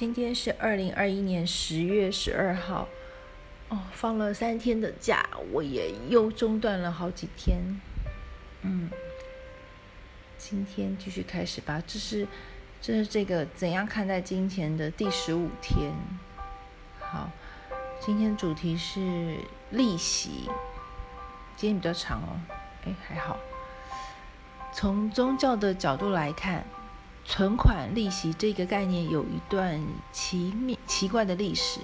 今天是二零二一年十月十二号，哦，放了三天的假，我也又中断了好几天。嗯，今天继续开始吧。这是这是这个怎样看待金钱的第十五天。好，今天主题是利息。今天比较长哦，哎，还好。从宗教的角度来看。存款利息这个概念有一段奇妙奇怪的历史。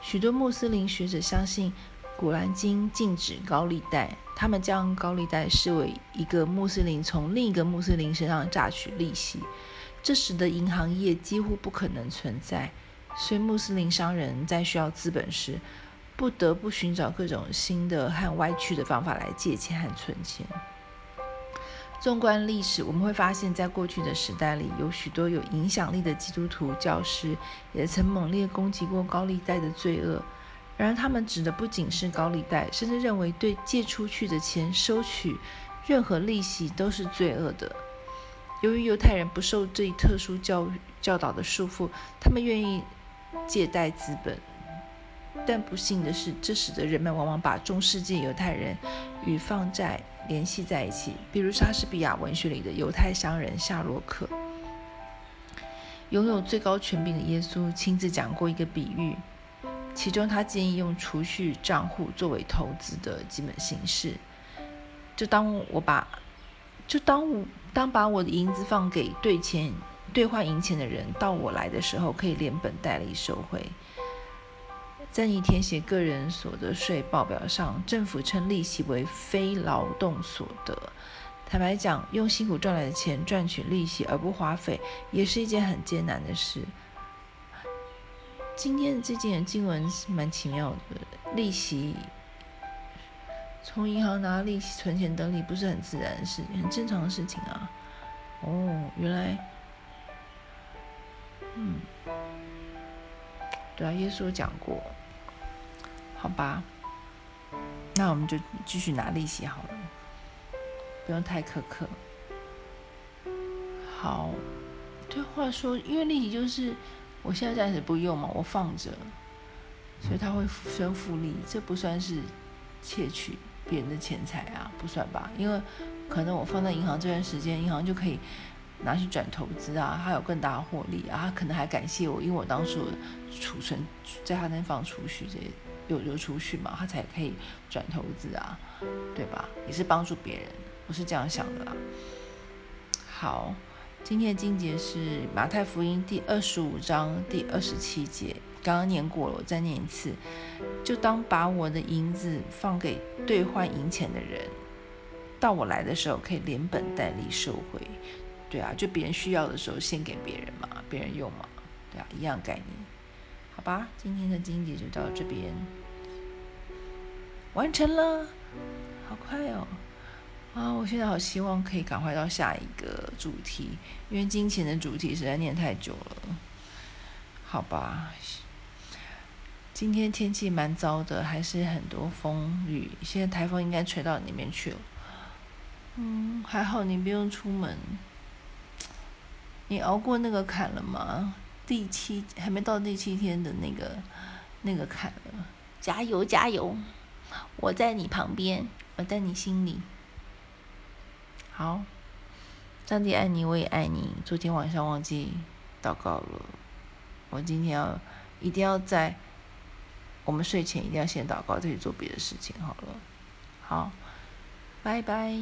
许多穆斯林学者相信，《古兰经》禁止高利贷，他们将高利贷视为一个穆斯林从另一个穆斯林身上榨取利息，这使得银行业几乎不可能存在。所以，穆斯林商人在需要资本时，不得不寻找各种新的和歪曲的方法来借钱和存钱。纵观历史，我们会发现，在过去的时代里，有许多有影响力的基督徒教师也曾猛烈攻击过高利贷的罪恶。然而，他们指的不仅是高利贷，甚至认为对借出去的钱收取任何利息都是罪恶的。由于犹太人不受这一特殊教教导的束缚，他们愿意借贷资本。但不幸的是，这使得人们往往把中世纪犹太人与放债联系在一起。比如莎士比亚文学里的犹太商人夏洛克，拥有最高权柄的耶稣亲自讲过一个比喻，其中他建议用储蓄账户作为投资的基本形式。就当我把，就当我当把我的银子放给兑钱兑换银钱的人到我来的时候，可以连本带利收回。在你填写个人所得税报表上，政府称利息为非劳动所得。坦白讲，用辛苦赚来的钱赚取利息而不花费，也是一件很艰难的事。今天的这件经文是蛮奇妙的，利息从银行拿利息存钱得利，不是很自然的事，很正常的事情啊。哦，原来，嗯，对啊，耶稣讲过。好吧，那我们就继续拿利息好了，不用太苛刻。好，对，话说，因为利息就是我现在暂时不用嘛，我放着，所以它会生复利，这不算是窃取别人的钱财啊，不算吧？因为可能我放在银行这段时间，银行就可以拿去转投资啊，它有更大的获利啊，他可能还感谢我，因为我当初储存在他那放储蓄这些。有有储蓄嘛，他才可以转投资啊，对吧？也是帮助别人，我是这样想的啦。好，今天的经节是马太福音第二十五章第二十七节，刚刚念过了，我再念一次。就当把我的银子放给兑换银钱的人，到我来的时候可以连本带利收回。对啊，就别人需要的时候献给别人嘛，别人用嘛，对啊，一样概念。好吧，今天的经济就到这边完成了，好快哦！啊，我现在好希望可以赶快到下一个主题，因为金钱的主题实在念太久了。好吧，今天天气蛮糟的，还是很多风雨。现在台风应该吹到里面去了。嗯，还好你不用出门。你熬过那个坎了吗？第七还没到第七天的那个那个坎了，加油加油！我在你旁边，我在你心里。好，上帝爱你，我也爱你。昨天晚上忘记祷告了，我今天要一定要在我们睡前一定要先祷告，再去做别的事情好了。好，拜拜。